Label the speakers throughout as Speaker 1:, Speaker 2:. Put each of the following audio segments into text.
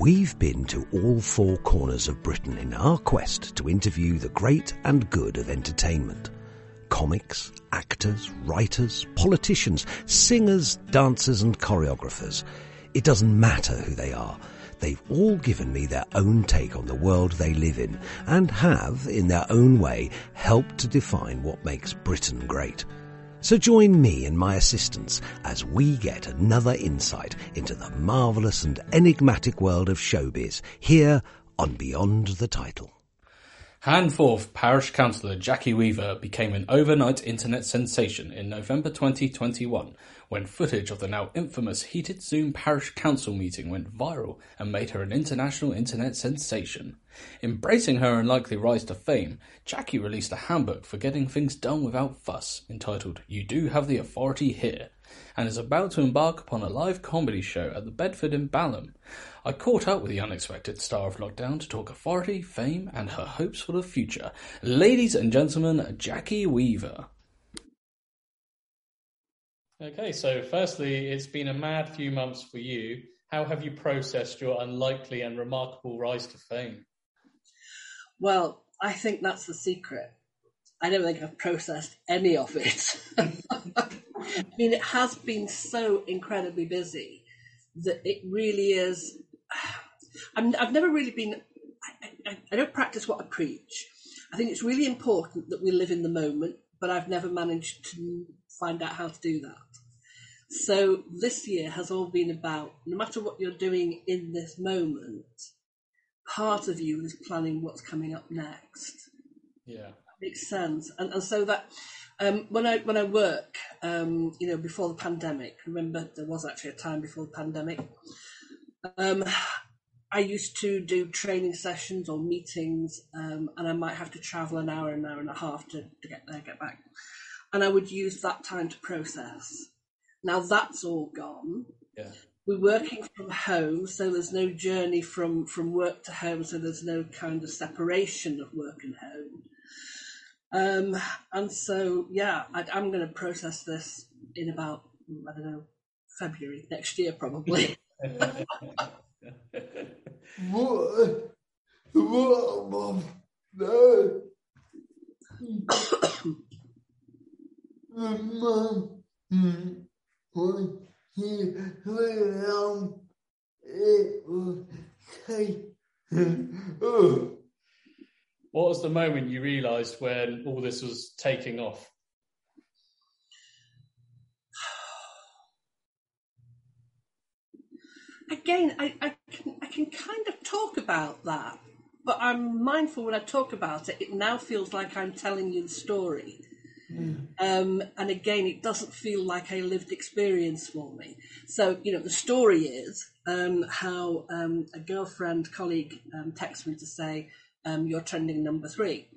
Speaker 1: We've been to all four corners of Britain in our quest to interview the great and good of entertainment. Comics, actors, writers, politicians, singers, dancers and choreographers. It doesn't matter who they are. They've all given me their own take on the world they live in and have, in their own way, helped to define what makes Britain great. So join me and my assistants as we get another insight into the marvellous and enigmatic world of showbiz here on Beyond the Title.
Speaker 2: Handforth Parish Councillor Jackie Weaver became an overnight internet sensation in November 2021 when footage of the now infamous heated Zoom Parish Council meeting went viral and made her an international internet sensation. Embracing her unlikely rise to fame, Jackie released a handbook for getting things done without fuss entitled You Do Have the Authority Here and is about to embark upon a live comedy show at the Bedford in Balham. I caught up with the unexpected star of lockdown to talk authority, fame, and her hopes for the future. Ladies and gentlemen, Jackie Weaver.
Speaker 3: Okay, so firstly, it's been a mad few months for you. How have you processed your unlikely and remarkable rise to fame?
Speaker 4: Well, I think that's the secret. I don't think I've processed any of it. I mean, it has been so incredibly busy that it really is. i have never really been. I, I, I don't practice what I preach. I think it's really important that we live in the moment, but I've never managed to find out how to do that. So this year has all been about no matter what you're doing in this moment, part of you is planning what's coming up next.
Speaker 3: Yeah.
Speaker 4: Makes sense. And and so that um, when I when I work, um, you know, before the pandemic, remember there was actually a time before the pandemic. Um, I used to do training sessions or meetings, um, and I might have to travel an hour, an hour and a half to, to get there, get back, and I would use that time to process. Now that's all gone.
Speaker 3: Yeah.
Speaker 4: We're working from home, so there's no journey from from work to home, so there's no kind of separation of work and home. Um, and so, yeah, I, am going to process this in about, I don't know, February next year, probably. what? What? No.
Speaker 3: What was the moment you realised when all this was taking off?
Speaker 4: Again, I, I, can, I can kind of talk about that, but I'm mindful when I talk about it, it now feels like I'm telling you the story. Mm. Um, and again, it doesn't feel like a lived experience for me. So, you know, the story is um, how um, a girlfriend colleague um, texted me to say, um, you're trending number three.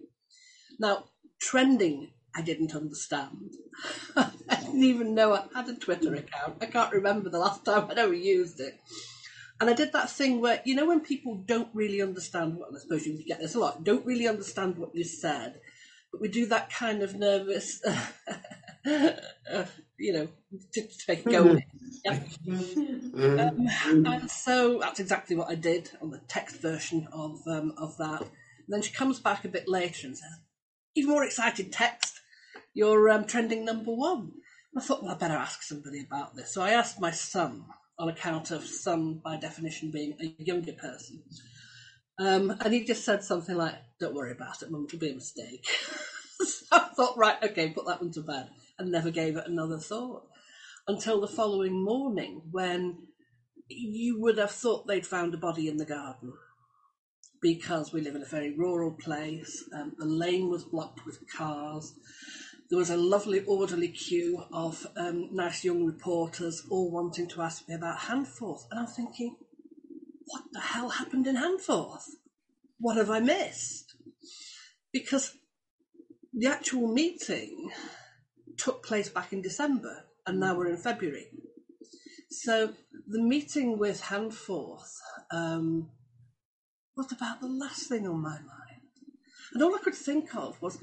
Speaker 4: Now, trending, I didn't understand. I didn't even know I had a Twitter account. I can't remember the last time I ever used it. And I did that thing where, you know, when people don't really understand what, I suppose you get this a lot, don't really understand what you said, we do that kind of nervous, uh, you know, to, to make it go. Yeah. Um, and so that's exactly what I did on the text version of um, of that. And then she comes back a bit later and says, "Even more excited text. You're um, trending number one." And I thought, well, I better ask somebody about this. So I asked my son, on account of son by definition being a younger person. Um, and he just said something like, "Don't worry about it, Mum. It'll be a mistake." so I thought, right, okay, put that one to bed, and never gave it another thought until the following morning when you would have thought they'd found a body in the garden because we live in a very rural place. Um, the lane was blocked with cars. There was a lovely orderly queue of um, nice young reporters all wanting to ask me about Handforth. And I'm thinking, what the hell happened in Handforth? What have I missed? Because the actual meeting took place back in December and now we're in February. So the meeting with Handforth, um, was about the last thing on my mind. And all I could think of was,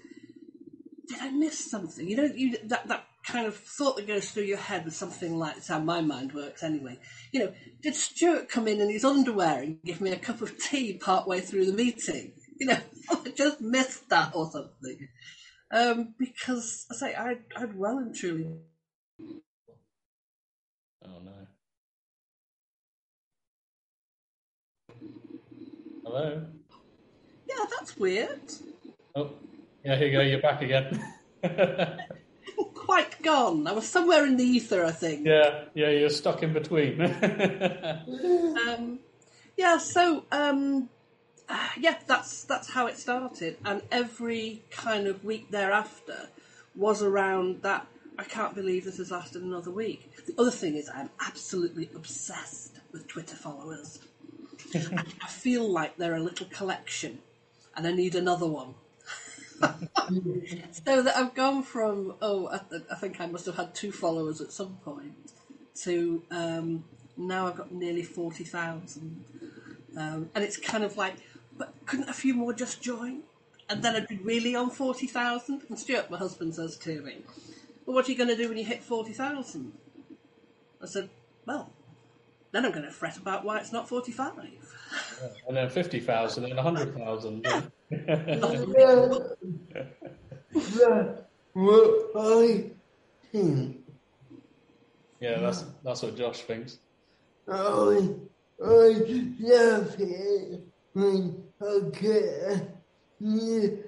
Speaker 4: did I miss something? You know, you, that, that kind of thought that goes through your head with something like that's how my mind works anyway. You know, did Stuart come in in his underwear and give me a cup of tea partway through the meeting? You know, I just missed that or something. Um, because I say I'd, I'd well and truly
Speaker 3: Oh no. Hello.
Speaker 4: Yeah, that's weird.
Speaker 3: Oh, yeah. Here you go. You're back again.
Speaker 4: Quite gone. I was somewhere in the ether, I think.
Speaker 3: yeah, yeah. You're stuck in between.
Speaker 4: Um, yeah, so um, yeah, that's that's how it started, and every kind of week thereafter was around that. I can't believe this has lasted another week. The other thing is, I'm absolutely obsessed with Twitter followers. I, I feel like they're a little collection, and I need another one. so that I've gone from oh, I, I think I must have had two followers at some point to um, now I've got nearly forty thousand, um, and it's kind of like, but couldn't a few more just join? And then I'd be really on forty thousand. And Stuart, my husband, says to me, "Well, what are you going to do when you hit forty thousand? I said, "Well, then I'm going to fret about why it's not forty-five.
Speaker 3: and then fifty thousand and a hundred thousand.
Speaker 5: That's I think.
Speaker 3: Yeah, that's that's what Josh thinks.
Speaker 5: I, I love it when I get you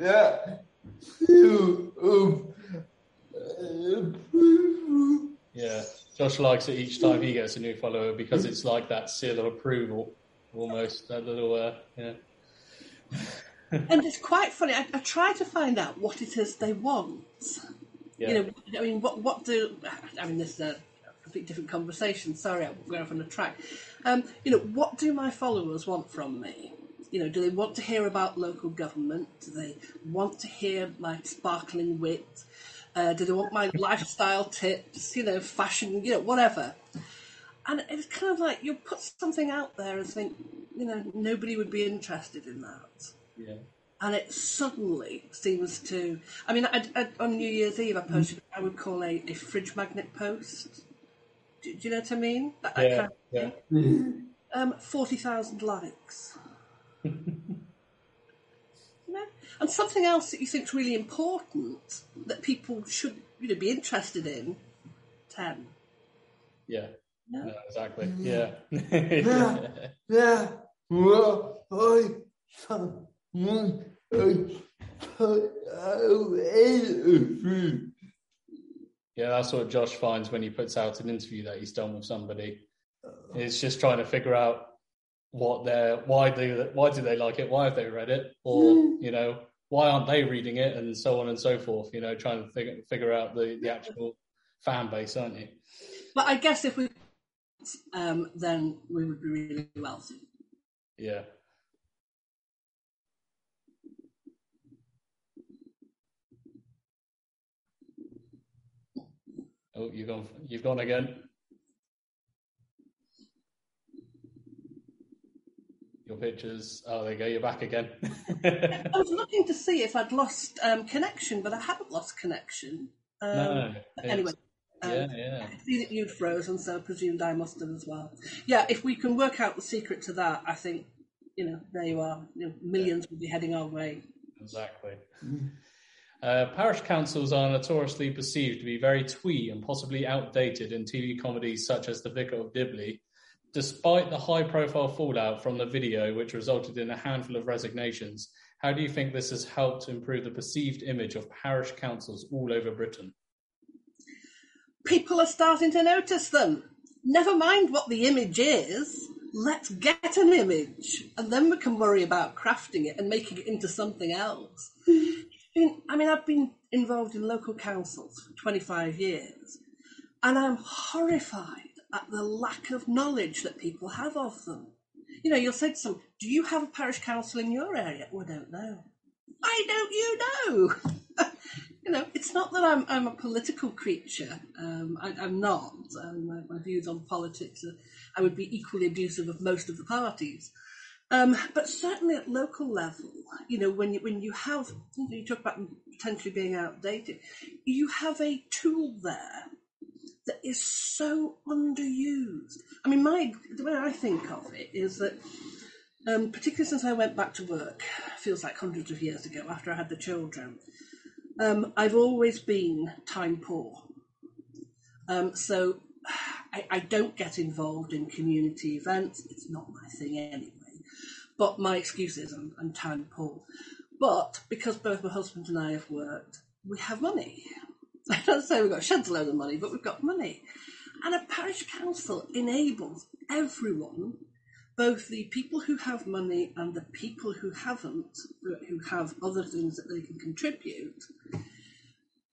Speaker 5: that feel of approval.
Speaker 3: Yeah, Josh likes it each time he gets a new follower because it's like that seal of approval, almost that little. Uh, yeah.
Speaker 4: and it's quite funny. I, I try to find out what it is they want.
Speaker 3: Yeah.
Speaker 4: You know, I mean, what what do I mean? This is a completely different conversation. Sorry, I'm going off on a track. Um, you know, what do my followers want from me? You know, do they want to hear about local government? Do they want to hear my sparkling wit? Uh, do they want my lifestyle tips? You know, fashion, you know, whatever. And it's kind of like you put something out there and think, you know, nobody would be interested in that
Speaker 3: yeah.
Speaker 4: and it suddenly seems to. I mean, I, I, on New Year's Eve, I posted what I would call a, a fridge magnet post. Do, do you know what I mean? That, that
Speaker 3: Yeah,
Speaker 4: kind of
Speaker 3: yeah.
Speaker 4: thing. Um, Forty thousand likes. you know? And something else that you think is really important that people should, you know, be interested in. Ten.
Speaker 3: Yeah.
Speaker 4: No.
Speaker 3: No, exactly. Mm. Yeah.
Speaker 5: Yeah, what I found I put out anything.
Speaker 3: Yeah, that's what Josh finds when he puts out an interview that he's done with somebody. Uh. It's just trying to figure out what they're why do why do they like it, why have they read it, or mm. you know why aren't they reading it, and so on and so forth. You know, trying to figure figure out the the actual fan base, aren't you?
Speaker 4: But I guess if we, um, then we would be really wealthy.
Speaker 3: Yeah. Oh, you've gone. You've gone again. Your pictures. Oh, there you go. You're back again.
Speaker 4: I was looking to see if I'd lost um, connection, but I haven't lost connection. Um,
Speaker 3: no.
Speaker 4: Anyway, um,
Speaker 3: yeah, yeah.
Speaker 4: I see that you'd frozen, so I presumed I must have as well. Yeah, if we can work out the secret to that, I think, you know, there you are. You know, millions will be heading our way.
Speaker 3: Exactly. Uh, parish councils are notoriously perceived to be very twee and possibly outdated in TV comedies such as The Vicar of Dibley. Despite the high profile fallout from the video, which resulted in a handful of resignations, how do you think this has helped improve the perceived image of parish councils all over Britain?
Speaker 4: People are starting to notice them. Never mind what the image is. Let's get an image, and then we can worry about crafting it and making it into something else. I mean, I've been involved in local councils for 25 years, and I'm horrified at the lack of knowledge that people have of them. You know, you'll say to some, Do you have a parish council in your area? Well, I don't know. Why don't you know? you know, it's not that I'm, I'm a political creature. Um, I, I'm not. Um, my, my views on politics are, I would be equally abusive of most of the parties. Um, but certainly at local level, you know, when you when you have you, you talk about potentially being outdated, you have a tool there that is so underused. I mean, my the way I think of it is that, um, particularly since I went back to work, feels like hundreds of years ago after I had the children, um, I've always been time poor. Um, so I, I don't get involved in community events. It's not my thing anyway. But my excuse is I'm, I'm time poor. But because both my husband and I have worked, we have money. I don't say we've got sheds load of money, but we've got money. And a parish council enables everyone, both the people who have money and the people who haven't, who have other things that they can contribute,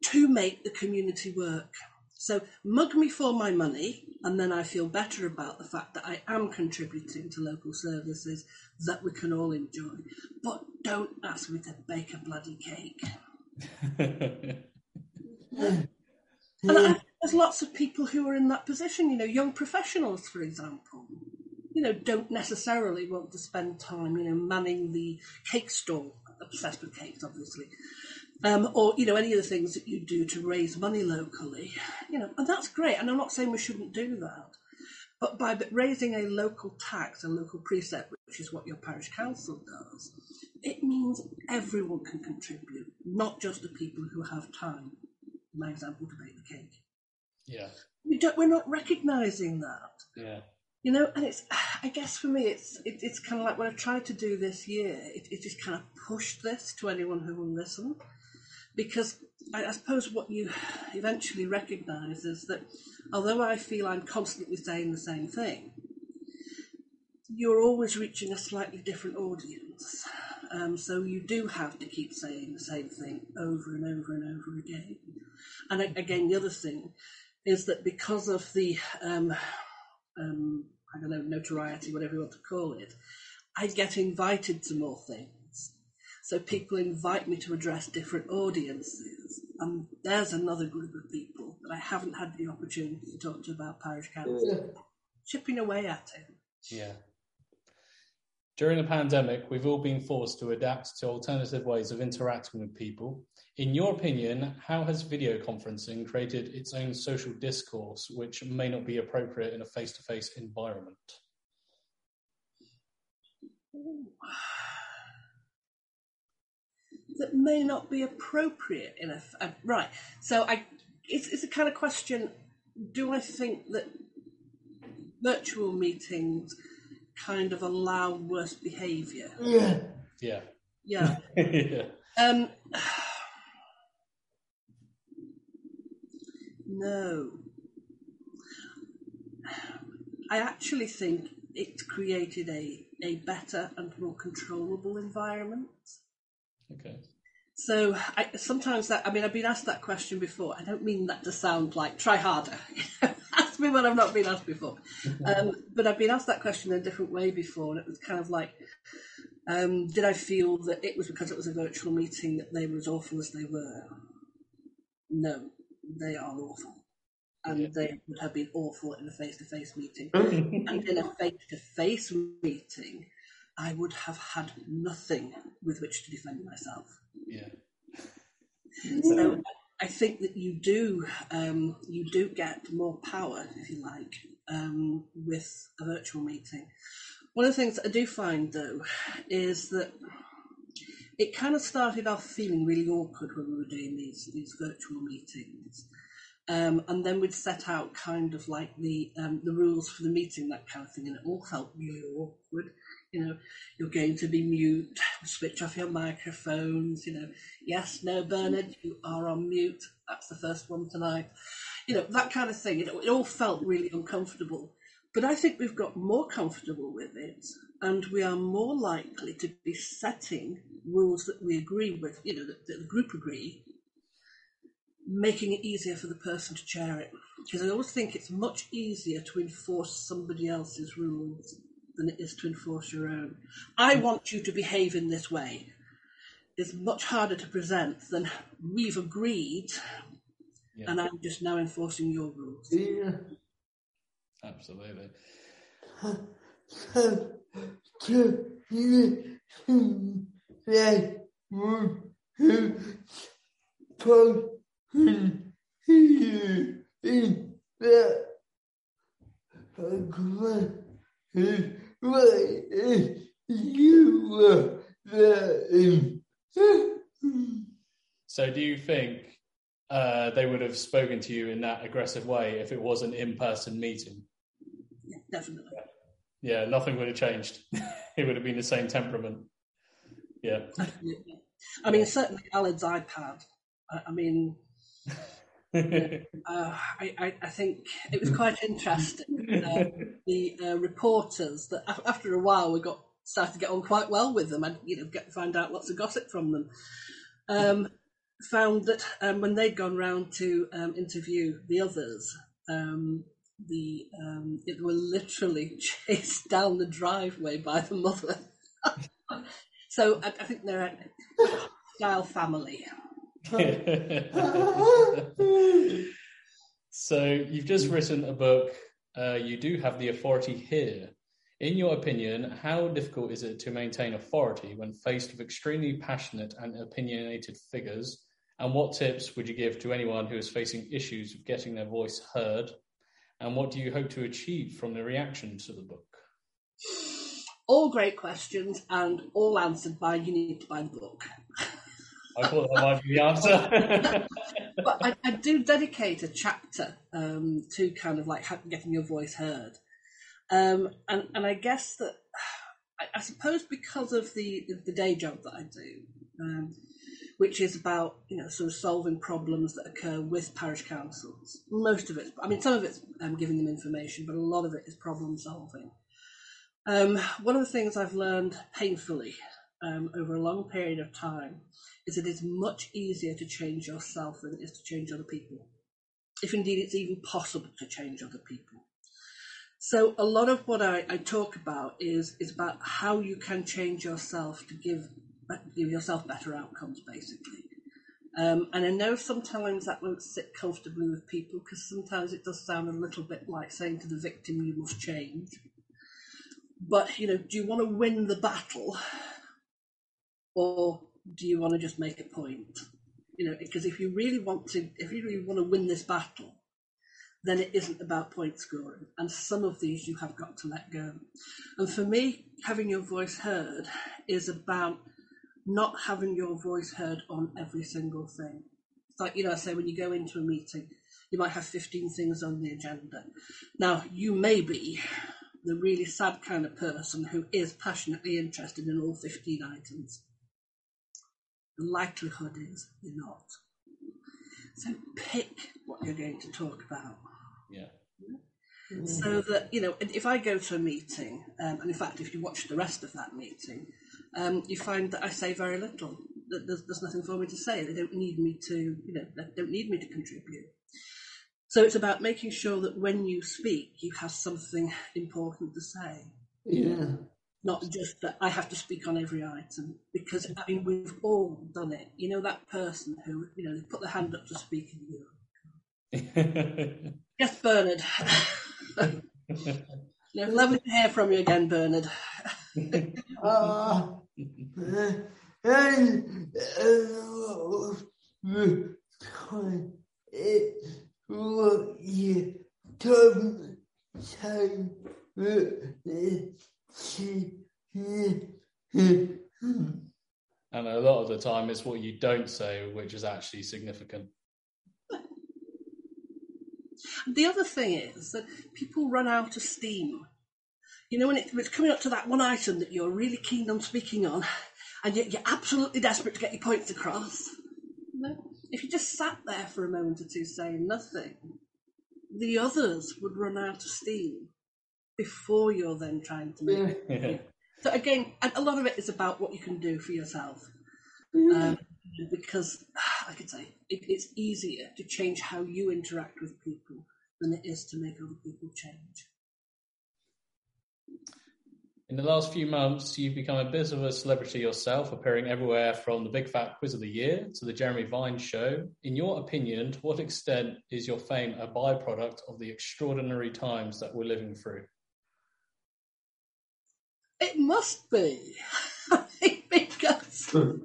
Speaker 4: to make the community work. So mug me for my money, and then I feel better about the fact that I am contributing to local services that we can all enjoy. But don't ask me to bake a bloody cake. and there's lots of people who are in that position, you know, young professionals, for example, you know, don't necessarily want to spend time, you know, manning the cake stall, obsessed with cakes, obviously. Um, or you know any of the things that you do to raise money locally, you know, and that's great. And I'm not saying we shouldn't do that, but by raising a local tax, a local precept, which is what your parish council does, it means everyone can contribute, not just the people who have time. My example to bake the cake.
Speaker 3: Yeah.
Speaker 4: We don't. We're not recognising that.
Speaker 3: Yeah.
Speaker 4: You know, and it's, I guess for me, it's it, it's kind of like what I've tried to do this year. It, it just kind of pushed this to anyone who will listen because I, I suppose what you eventually recognise is that although I feel I'm constantly saying the same thing, you're always reaching a slightly different audience. Um, so you do have to keep saying the same thing over and over and over again. And again, the other thing is that because of the, um, um, I don't know, notoriety, whatever you want to call it, I get invited to more things. So people invite me to address different audiences. And there's another group of people that I haven't had the opportunity to talk to about parish council. Yeah. Chipping away at it.
Speaker 3: Yeah. During the pandemic, we've all been forced to adapt to alternative ways of interacting with people. In your opinion, how has video conferencing created its own social discourse which may not be appropriate in a face to face environment?
Speaker 4: That may not be appropriate in a, a right. So I, it's, it's a kind of question. Do I think that virtual meetings kind of allow worse behaviour?
Speaker 5: Yeah.
Speaker 3: Yeah.
Speaker 4: Yeah. yeah. Um, no. I actually think it created a, a better and more controllable environment.
Speaker 3: Okay.
Speaker 4: So I, sometimes that I mean I've been asked that question before. I don't mean that to sound like try harder. Ask me what I've not been asked before. Um, but I've been asked that question in a different way before, and it was kind of like, um, did I feel that it was because it was a virtual meeting that they were as awful as they were? No, they are awful, and yeah. they would have been awful in a face-to-face meeting. and in a face-to-face meeting, I would have had nothing with which to defend myself.
Speaker 3: Yeah.
Speaker 4: So I think that you do um, you do get more power, if you like, um, with a virtual meeting. One of the things I do find though is that it kind of started off feeling really awkward when we were doing these these virtual meetings. Um, and then we'd set out kind of like the um, the rules for the meeting, that kind of thing, and it all felt really awkward you know, you're going to be mute, switch off your microphones, you know, yes, no, Bernard, you are on mute. That's the first one tonight. You know, that kind of thing. It, it all felt really uncomfortable. But I think we've got more comfortable with it and we are more likely to be setting rules that we agree with, you know, that, that the group agree, making it easier for the person to chair it. Because I always think it's much easier to enforce somebody else's rules than it is to enforce your own. I want you to behave in this way is much harder to present than we've agreed yeah. and I'm just now enforcing your rules.
Speaker 5: Yeah.
Speaker 3: Absolutely.
Speaker 5: So, to that would put here in the what you the
Speaker 3: So, do you think uh, they would have spoken to you in that aggressive way if it was an in-person meeting?
Speaker 4: Yeah, definitely.
Speaker 3: Yeah, nothing would have changed. it would have been the same temperament. Yeah.
Speaker 4: I mean, certainly Aled's iPad. I, I mean, uh, I, I, think it was quite interesting. Uh, the uh, reporters that after a while we got started to get on quite well with them and you know get find out lots of gossip from them. Um, found that um, when they'd gone round to um, interview the others, um, the um, it were literally chased down the driveway by the mother. so I, I think they're a style family.
Speaker 3: So you've just written a book. Uh, you do have the authority here. In your opinion, how difficult is it to maintain authority when faced with extremely passionate and opinionated figures? And what tips would you give to anyone who is facing issues of getting their voice heard? And what do you hope to achieve from the reaction to the book?
Speaker 4: All great questions and all answered by you need to buy the book.
Speaker 3: I thought that might be the answer.
Speaker 4: but I, I, do dedicate a chapter um, to kind of like getting your voice heard. Um, and, and I guess that, I, I, suppose because of the, the day job that I do, um, which is about, you know, sort of solving problems that occur with parish councils. Most of it, I mean, some of it's um, giving them information, but a lot of it is problem solving. Um, one of the things I've learned painfully um, over a long period of time is it is much easier to change yourself than it is to change other people. If indeed it's even possible to change other people. So a lot of what I, I talk about is is about how you can change yourself to give give yourself better outcomes, basically. Um, and I know sometimes that won't sit comfortably with people because sometimes it does sound a little bit like saying to the victim, "You must change." But you know, do you want to win the battle, or do you want to just make a point? You know, because if you really want to, if you really want to win this battle, then it isn't about point scoring. And some of these you have got to let go. And for me, having your voice heard is about not having your voice heard on every single thing. It's like, you know, I say when you go into a meeting, you might have 15 things on the agenda. Now, you may be the really sad kind of person who is passionately interested in all 15 items. The likelihood is you're not. So pick what you're going to talk about.
Speaker 3: Yeah.
Speaker 4: So that, you know, if I go to a meeting, um, and in fact, if you watch the rest of that meeting, um, you find that I say very little. That there's, there's nothing for me to say. They don't need me to, you know, they don't need me to contribute. So it's about making sure that when you speak, you have something important to say.
Speaker 5: Yeah.
Speaker 4: Not just that I have to speak on every item, because I mean we've all done it. You know that person who, you know, they put their hand up to speak and you yes, Bernard. yeah, lovely to hear from you again, Bernard.
Speaker 5: uh, and uh, it what you don't say Hmm.
Speaker 3: and a lot of the time it's what you don't say which is actually significant
Speaker 4: the other thing is that people run out of steam. You know, when, it, it's coming up to that one item that you're really keen on speaking on, and yet you're absolutely desperate to get your points across. If you just sat there for a moment or two saying nothing, the others would run out of steam before you're then trying to make
Speaker 3: yeah.
Speaker 4: it. So again, a lot of it is about what you can do for yourself. Um, because, like I say, it, it's easier to change how you interact with people than it is to make other people change.
Speaker 3: In the last few months, you've become a bit of a celebrity yourself, appearing everywhere from the Big Fat Quiz of the Year to the Jeremy Vine Show. In your opinion, to what extent is your fame a byproduct of the extraordinary times that we're living through?
Speaker 4: It must be. because um,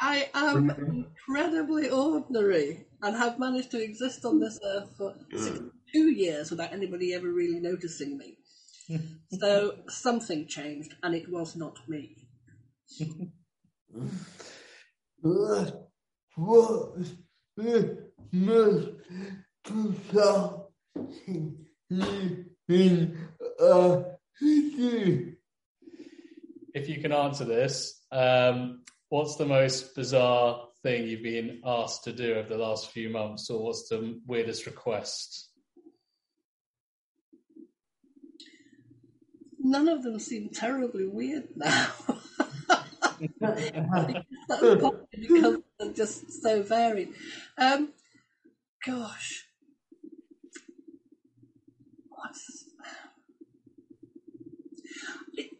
Speaker 4: I am incredibly ordinary and have managed to exist on this earth for two years without anybody ever really noticing me. so something changed, and it was not me.
Speaker 5: In a?
Speaker 3: If you can answer this, um, what's the most bizarre thing you've been asked to do over the last few months, or what's the weirdest request?
Speaker 4: None of them seem terribly weird now. Because they're just so varied. Um, gosh. What's it,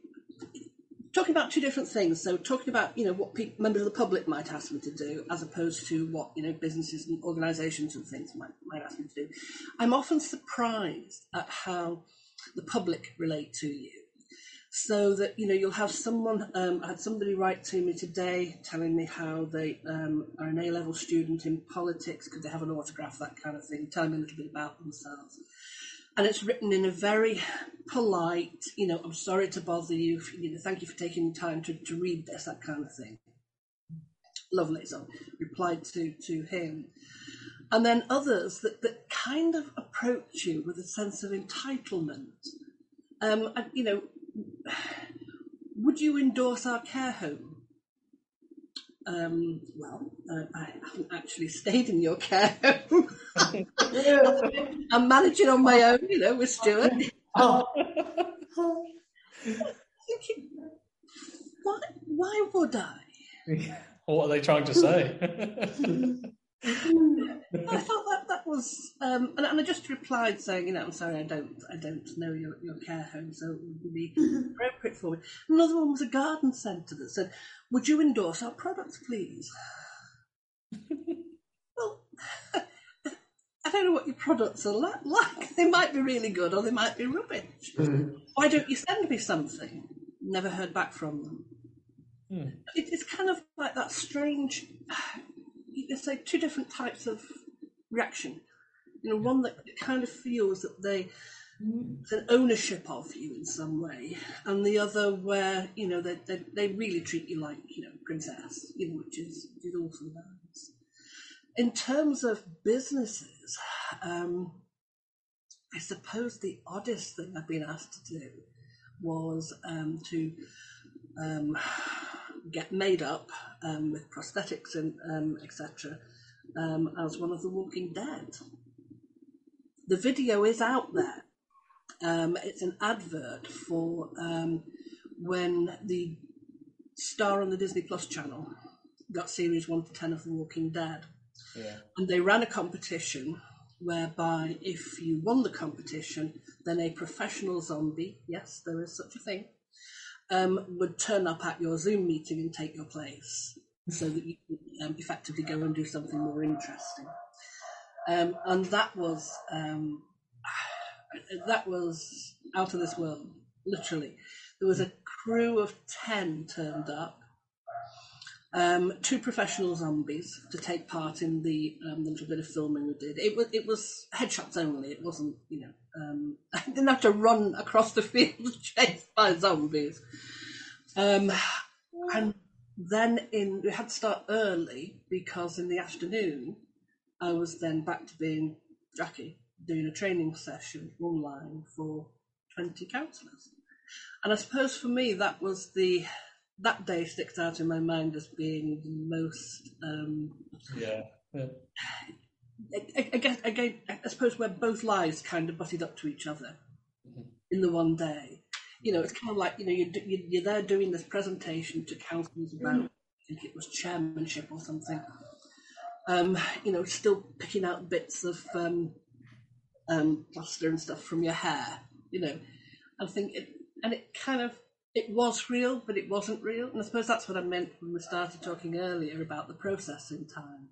Speaker 4: talking about two different things. So talking about you know what pe- members of the public might ask me to do, as opposed to what you know businesses and organisations and things might might ask me to do. I'm often surprised at how the public relate to you so that you know you'll have someone um, i had somebody write to me today telling me how they um, are an a-level student in politics could they have an autograph that kind of thing telling me a little bit about themselves and it's written in a very polite you know i'm sorry to bother you, you know, thank you for taking time to, to read this that kind of thing. Lovely so replied to to him. And then others that, that kind of approach you with a sense of entitlement. Um, and, you know would you endorse our care home? Um, well, uh, I haven't actually stayed in your care home. I'm managing on my own, you know, with Stuart. Thinking, why, why would I?
Speaker 3: what are they trying to say?
Speaker 4: I thought that that was, um, and, and I just replied saying, you know, I'm sorry, I don't, I don't know your, your care home, so it would be mm-hmm. appropriate for me. Another one was a garden centre that said, "Would you endorse our products, please?" well, I don't know what your products are like. like. They might be really good, or they might be rubbish. Mm-hmm. Why don't you send me something? Never heard back from them. Hmm. It, it's kind of like that strange could say two different types of reaction. You know, one that kind of feels that they it's an ownership of you in some way, and the other where you know they they, they really treat you like you know princess, you know, which is is nice. In terms of businesses, um, I suppose the oddest thing I've been asked to do was um, to um, get made up um, with prosthetics and um, etc. Um, as one of the Walking Dead. The video is out there. Um, it's an advert for um, when the star on the Disney Plus channel got series one to ten of The Walking Dead,
Speaker 3: yeah.
Speaker 4: and they ran a competition whereby if you won the competition, then a professional zombie, yes, there is such a thing, um, would turn up at your Zoom meeting and take your place so that you could um, effectively go and do something more interesting. Um, and that was um, that was out of this world, literally. There was a crew of ten turned up, um, two professional zombies to take part in the, um, little bit of filming we did. It was it was headshots only. It wasn't you know um, I didn't have to run across the field chased by zombies. Um, and then in we had to start early because in the afternoon I was then back to being Jackie doing a training session online for twenty councillors. And I suppose for me that was the that day sticks out in my mind as being the most um,
Speaker 3: yeah. yeah.
Speaker 4: I, I guess again, I suppose where both lives kind of butted up to each other in the one day. You know, it's kind of like you know you're, you- you're there doing this presentation to councillors about, I think it was chairmanship or something. Um, you know, still picking out bits of um, um, plaster and stuff from your hair. You know, I think it, and it kind of it was real, but it wasn't real. And I suppose that's what I meant when we started talking earlier about the processing time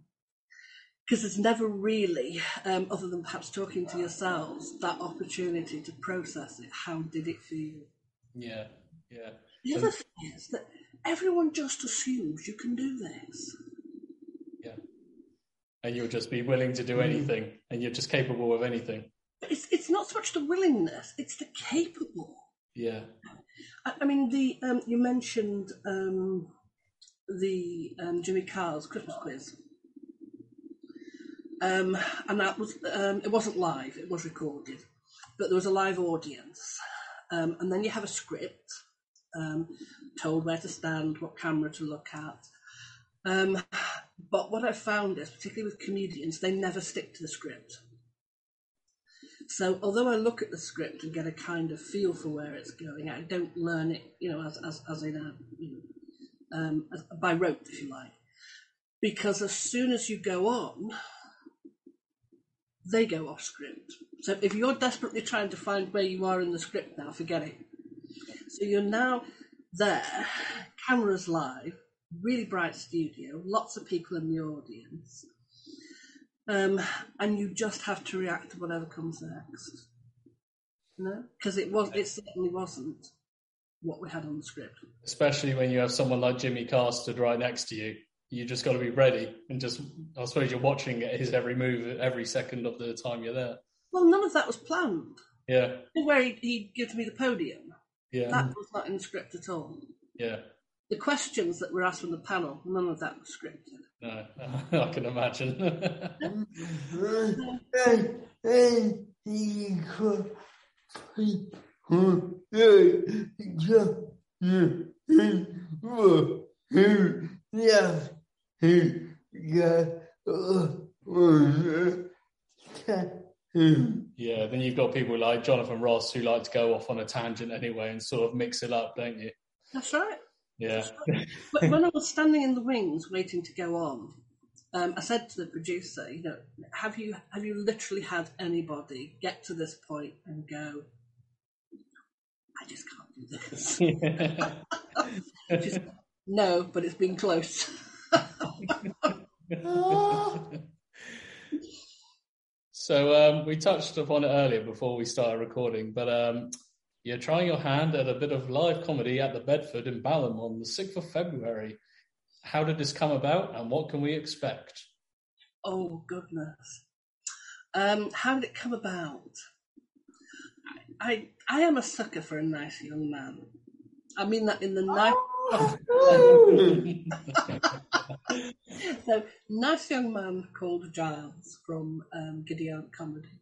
Speaker 4: because there's never really, um, other than perhaps talking to yourselves, that opportunity to process it. How did it feel?
Speaker 3: Yeah, yeah.
Speaker 4: The other thing is that everyone just assumes you can do this.
Speaker 3: Yeah. And you'll just be willing to do anything, and you're just capable of anything.
Speaker 4: But it's, it's not so much the willingness, it's the capable.
Speaker 3: Yeah.
Speaker 4: I, I mean, the um, you mentioned um, the um, Jimmy Carr's Christmas quiz. Um, and that was um, it wasn't live; it was recorded, but there was a live audience, um, and then you have a script, um, told where to stand, what camera to look at. Um, but what I found is, particularly with comedians, they never stick to the script. So although I look at the script and get a kind of feel for where it's going, I don't learn it, you know, as as, as in a you know, um, as, by rote, if you like, because as soon as you go on, they go off script. So if you're desperately trying to find where you are in the script now, forget it. So you're now there, cameras live, really bright studio, lots of people in the audience, um, and you just have to react to whatever comes next. You know, because it was it certainly wasn't what we had on the script.
Speaker 3: Especially when you have someone like Jimmy Carr stood right next to you. You just got to be ready and just, I suppose you're watching his every move every second of the time you're there.
Speaker 4: Well, none of that was planned.
Speaker 3: Yeah,
Speaker 4: Where he, he gives me the podium,
Speaker 3: yeah,
Speaker 4: that was not in the script at all.
Speaker 3: yeah.
Speaker 4: The questions that were asked from the panel, none of that was scripted.
Speaker 3: No, I can imagine.
Speaker 5: yeah,
Speaker 3: then you've got people like Jonathan Ross who like to go off on a tangent anyway and sort of mix it up, don't you?
Speaker 4: That's right.
Speaker 3: Yeah,
Speaker 4: But when I was standing in the wings waiting to go on, um, I said to the producer, you know, have you have you literally had anybody get to this point and go, I just can't do this? She's, no, but it's been close.
Speaker 3: So um, we touched upon it earlier before we started recording, but um, you're trying your hand at a bit of live comedy at the Bedford in Balham on the 6th of February. How did this come about and what can we expect?
Speaker 4: oh goodness. Um, how did it come about? I I am a sucker for a nice young man. I mean that in the nice. so, nice young man called Giles from um, Gideon Comedy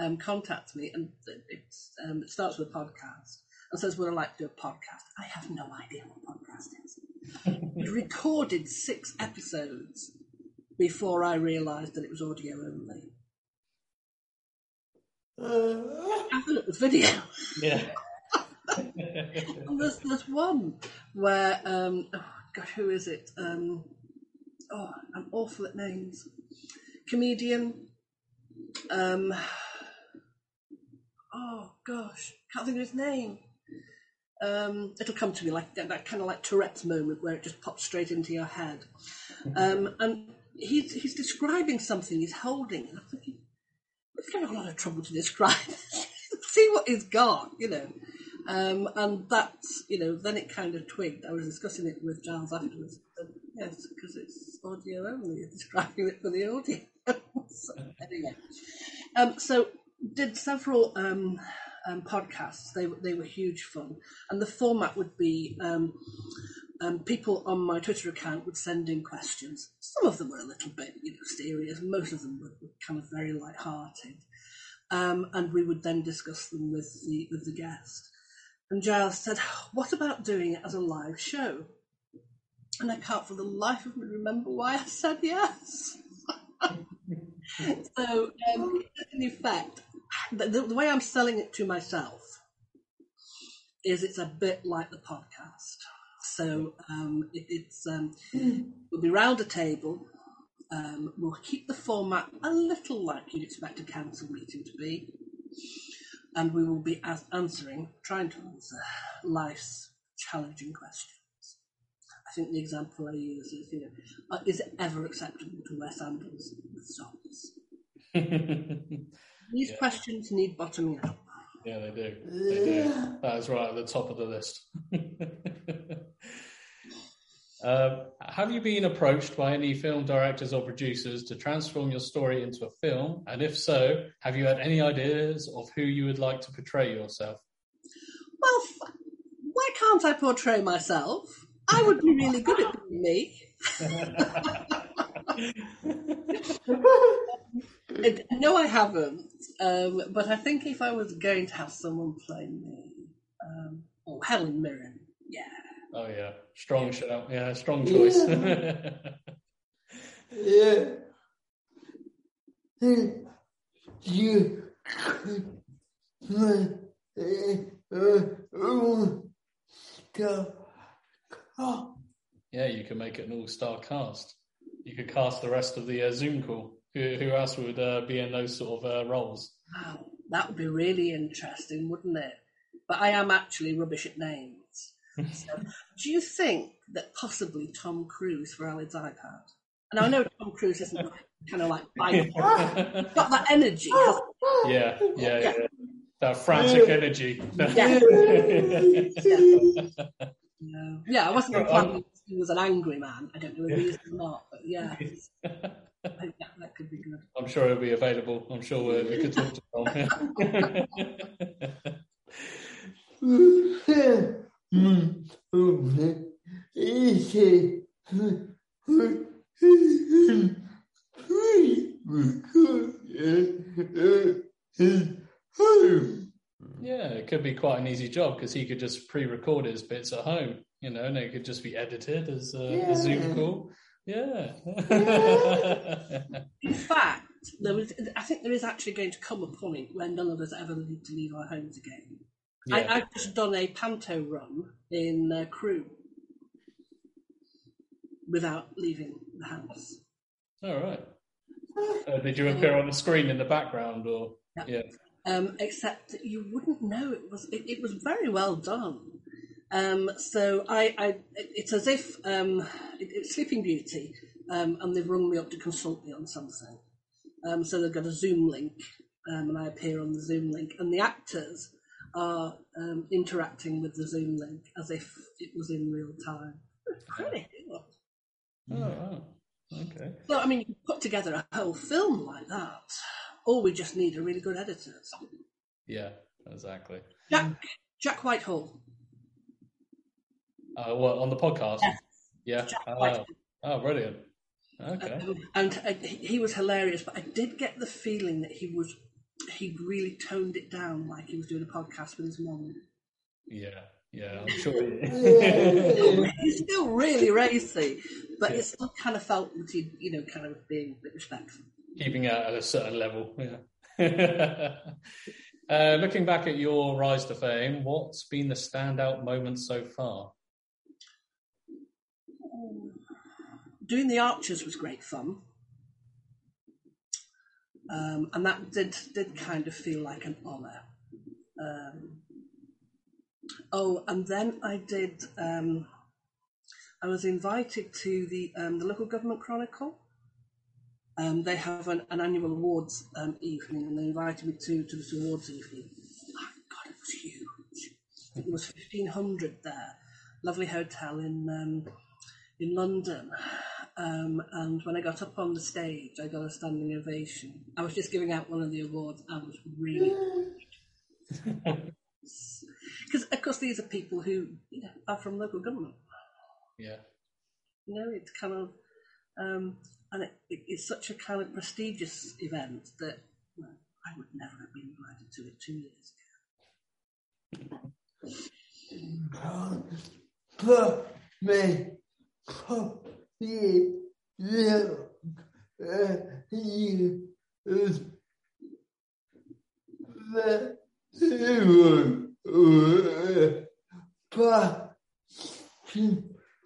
Speaker 4: um, contacts me, and it's, um, it starts with a podcast and says, "Would I like to do a podcast?" I have no idea what a podcast is. we recorded six episodes before I realised that it was audio only. I thought it was video.
Speaker 3: yeah.
Speaker 4: There's there's one where um oh god who is it um oh I'm awful at names comedian um oh gosh can't think of his name um it'll come to me like that, that kind of like Tourette's moment where it just pops straight into your head um and he's he's describing something he's holding and I'm thinking to a lot of trouble to describe see what he's got you know um, and that's, you know, then it kind of twigged. I was discussing it with Giles afterwards. And yes, because it's audio only, describing it for the audience. so, anyway, um, so did several um, um, podcasts. They, they were huge fun. And the format would be um, um, people on my Twitter account would send in questions. Some of them were a little bit, you know, serious. Most of them were, were kind of very light-hearted. Um, and we would then discuss them with the with the guest. And Giles said, What about doing it as a live show? And I can't for the life of me remember why I said yes. so, um, in effect, the, the, way I'm selling it to myself is it's a bit like the podcast. So um, it, it's um, we'll be round a table. Um, we'll keep the format a little like you'd expect a council meeting to be and we will be as- answering, trying to answer life's challenging questions. I think the example I use is, you know, uh, is it ever acceptable to wear sandals with socks? These
Speaker 3: Yeah.
Speaker 4: questions need bottoming out.
Speaker 3: Yeah, they do. They do. That is right at the top of the list. um, have you been approached by any film directors or producers to transform your story into a film? And if so, have you had any ideas of who you would like to portray yourself?
Speaker 4: Well, f- why can't I portray myself? I would be really good at being me. And- no, I haven't. Um, but I think if I was going to have someone play me, um, oh, Helen Mirren, yeah.
Speaker 3: Oh yeah, strong shout. Yeah, strong choice.
Speaker 5: Yeah. And you could play stuff.
Speaker 3: Yeah, you can make it an all-star cast. You could cast the rest of the uh, Zoom call. Who, who else would uh, be in those sort of uh, roles?
Speaker 4: Wow, that would be really interesting, wouldn't it? But I am actually rubbish at names. So, do you think that possibly Tom Cruise for Aled's iPad? And I know Tom Cruise isn't kind of like got that energy. hasn't
Speaker 3: Yeah, yeah, yeah. That frantic energy.
Speaker 4: Yeah. No. Yeah, I wasn't implying he was an angry man. I don't know if he is or not, but yeah, that, that could be good.
Speaker 3: I'm sure it'll be available. I'm sure we, we could talk to Tom. yeah, it could be quite an easy job because he could just pre-record his bits at home, you know, and it could just be edited as a, a Zoom call. Yeah.
Speaker 4: In fact, there was, I think there is actually going to come a point where none of us ever need to leave our homes again.
Speaker 3: yeah.
Speaker 4: I, I've just done a panto run in uh, Crewe without leaving the house.
Speaker 3: All right. Uh, did you appear on the screen in the background, or
Speaker 4: Yeah.
Speaker 3: yeah?
Speaker 4: um, except that you wouldn't know it was it, it was very well done. Um, so I, I it's as if um, it, it's Sleeping Beauty, um, and they've rung me up to consult me on something. Um, so they've got a Zoom link, um, and I appear on the Zoom link, and the actors are um, interacting with the Zoom link as if it was in real time. It's pretty cool.
Speaker 3: Oh, wow. okay.
Speaker 4: So I mean, you could put together a whole film like that. All we just need a really good editors.
Speaker 3: Yeah, exactly.
Speaker 4: Jack Jack Whitehall.
Speaker 3: Uh, what on the podcast? Yeah. Oh, oh, brilliant. Okay.
Speaker 4: Um, and uh, he was hilarious, but I did get the feeling that he was he really toned it down, like he was doing a podcast with his mum.
Speaker 3: Yeah, yeah. I'm sure.
Speaker 4: He's still really racy, but it still kind of felt that he, you know, kind of being a bit respectful.
Speaker 3: Keeping it at a certain level. Yeah. uh, looking back at your rise to fame, what's been the standout moment so far?
Speaker 4: Doing the Archers was great fun. Um, and that did did kind of feel like an honour. Um, oh, and then I did. Um, I was invited to the um, the local government chronicle. Um, they have an, an annual awards um, evening, and they invited me to to this awards evening. My God, it was huge. It was fifteen hundred there. Lovely hotel in in London. Um, and when I got up on the stage, I got a standing ovation. I was just giving out one of the awards. I was really because, of course, these are people who you know, are from local government.
Speaker 3: Yeah.
Speaker 4: You know, it's kind of, um, and it, it, it's such a kind of prestigious event that well, I would never have been invited to it two years ago.
Speaker 5: Put me, put me, you, uh,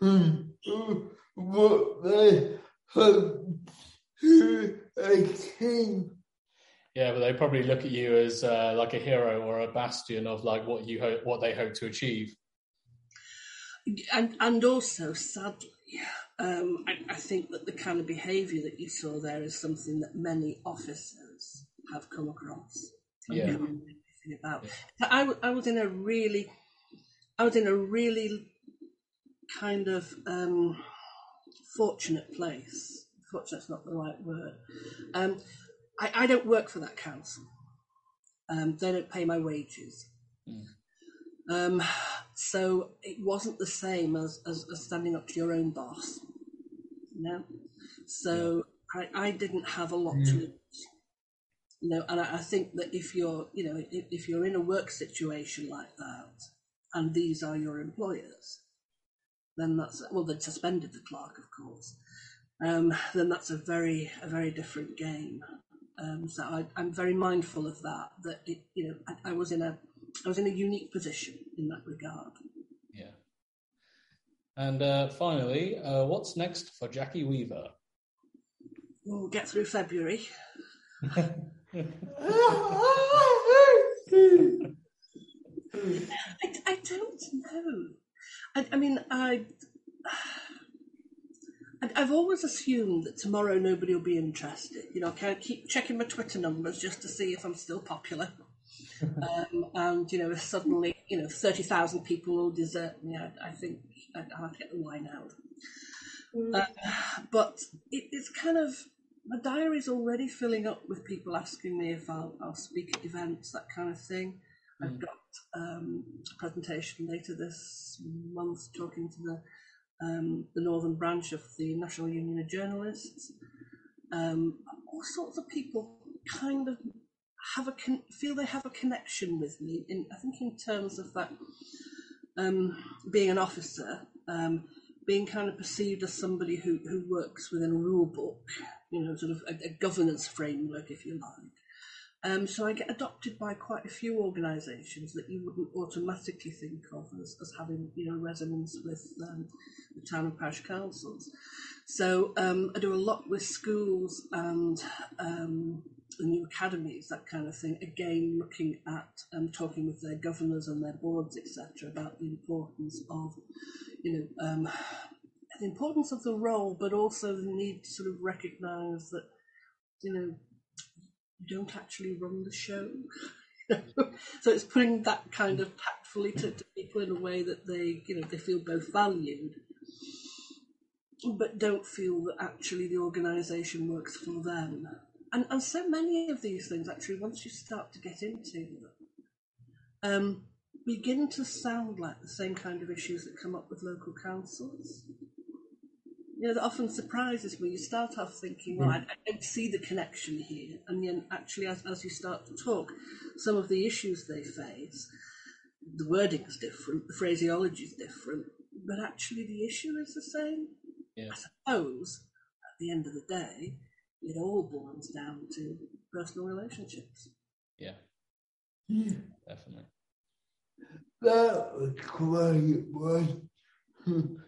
Speaker 5: um, what they hope to achieve.
Speaker 3: Yeah, but they probably look at you as uh, like a hero or a bastion of like what you hope, what they hope to achieve.
Speaker 4: and and also sadly, um, I, I think that the kind of behaviour that you saw there is something that many officers have come across.
Speaker 3: Yeah.
Speaker 4: About. I, w- I was in a really, I was in a really kind of um, fortunate place. Fortunate's not the right word. Um, I, I don't work for that council. Um, they don't pay my wages. Um, so it wasn't the same as, as, as standing up to your own boss. You know? So I, I didn't have a lot to lose. You know, and I, I think that if you're, you know, if, if you're in a work situation like that, and these are your employers, then that's well, they suspended the clerk, of course. Um, then that's a very, a very different game. Um, so I, I'm very mindful of that. That it, you know, I, I was in a, I was in a unique position in that regard.
Speaker 3: Yeah. And uh, finally, uh, what's next for Jackie Weaver?
Speaker 4: We'll get through February. I, I don't know. I, I mean, I, I- I've always assumed that tomorrow nobody will be interested. You know, I can't keep checking my Twitter numbers just to see if I'm still popular. Um, and you know, if suddenly you know thirty thousand people will desert me, I, I think I'd, I'll have to get the wine out. Uh, but it, it's kind of my diary's already filling up with people asking me if I'll, I'll speak at events, that kind of thing. I've got um, a presentation later this month talking to the um, the northern branch of the National Union of Journalists. Um, all sorts of people kind of have a con- feel they have a connection with me. In I think in terms of that um, being an officer, um, being kind of perceived as somebody who, who works within a rule book, you know, sort of a, a governance framework, if you like. Um, so I get adopted by quite a few organisations that you wouldn't automatically think of as, as having, you know, resonance with um, the town and parish councils. So um, I do a lot with schools and um, the new academies, that kind of thing. Again, looking at um, talking with their governors and their boards, etc., about the importance of, you know, um, the importance of the role, but also the need to sort of recognise that, you know, you don't actually run the show. so it's putting that kind of tactfully to, to people in a way that they, you know, they feel both valued, but don't feel that actually the organisation works for them. And, and so many of these things, actually, once you start to get into them, um, begin to sound like the same kind of issues that come up with local councils. You know, that often surprises me. You start off thinking, well, I, I don't see the connection here. And then actually, as, as you start to talk, some of the issues they face, the wording is different, the phraseology is different, but actually the issue is the same.
Speaker 3: Yeah.
Speaker 4: I suppose at the end of the day, it all boils down to personal relationships.
Speaker 3: Yeah, yeah. definitely.
Speaker 5: That was great, was.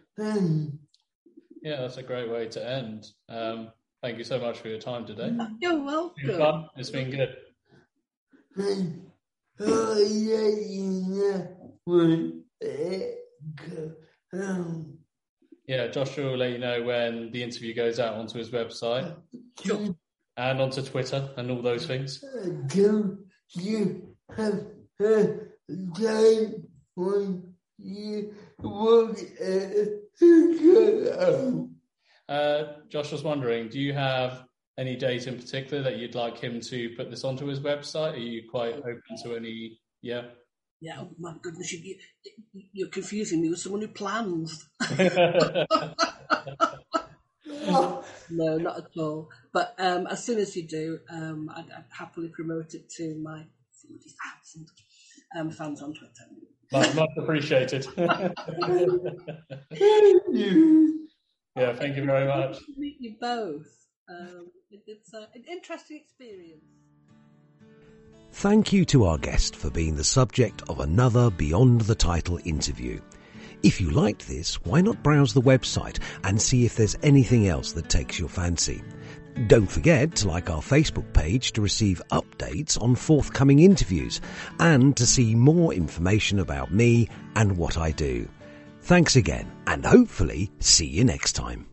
Speaker 3: Yeah, that's a great way to end. Um, thank you so much for your time today.
Speaker 4: You're
Speaker 3: been
Speaker 4: welcome.
Speaker 3: fun. It's been good.
Speaker 5: Oh, yeah, you eh, know, when it comes
Speaker 3: Yeah, Joshua will let you know when the interview goes out onto his website and onto Twitter and all those things.
Speaker 5: do you have a time when you work at
Speaker 3: Uh, Josh was wondering, do you have any date in particular that you'd like him to put this onto his website? Are you quite open to any? Yeah.
Speaker 4: Yeah, oh my goodness, you, you, you're confusing me with someone who plans. No, not at all. But um, as soon as you do, um, I'd, I'd happily promote it to my 40,000 um, fans on Twitter.
Speaker 3: much, much appreciated. yeah, thank you very much.
Speaker 4: To meet you both. Um, it, it's uh, an interesting experience.
Speaker 1: Thank you to our guest for being the subject of another Beyond the Title interview. If you liked this, why not browse the website and see if there's anything else that takes your fancy. Don't forget to like our Facebook page to receive updates on forthcoming interviews and to see more information about me and what I do. Thanks again, and hopefully see you next time.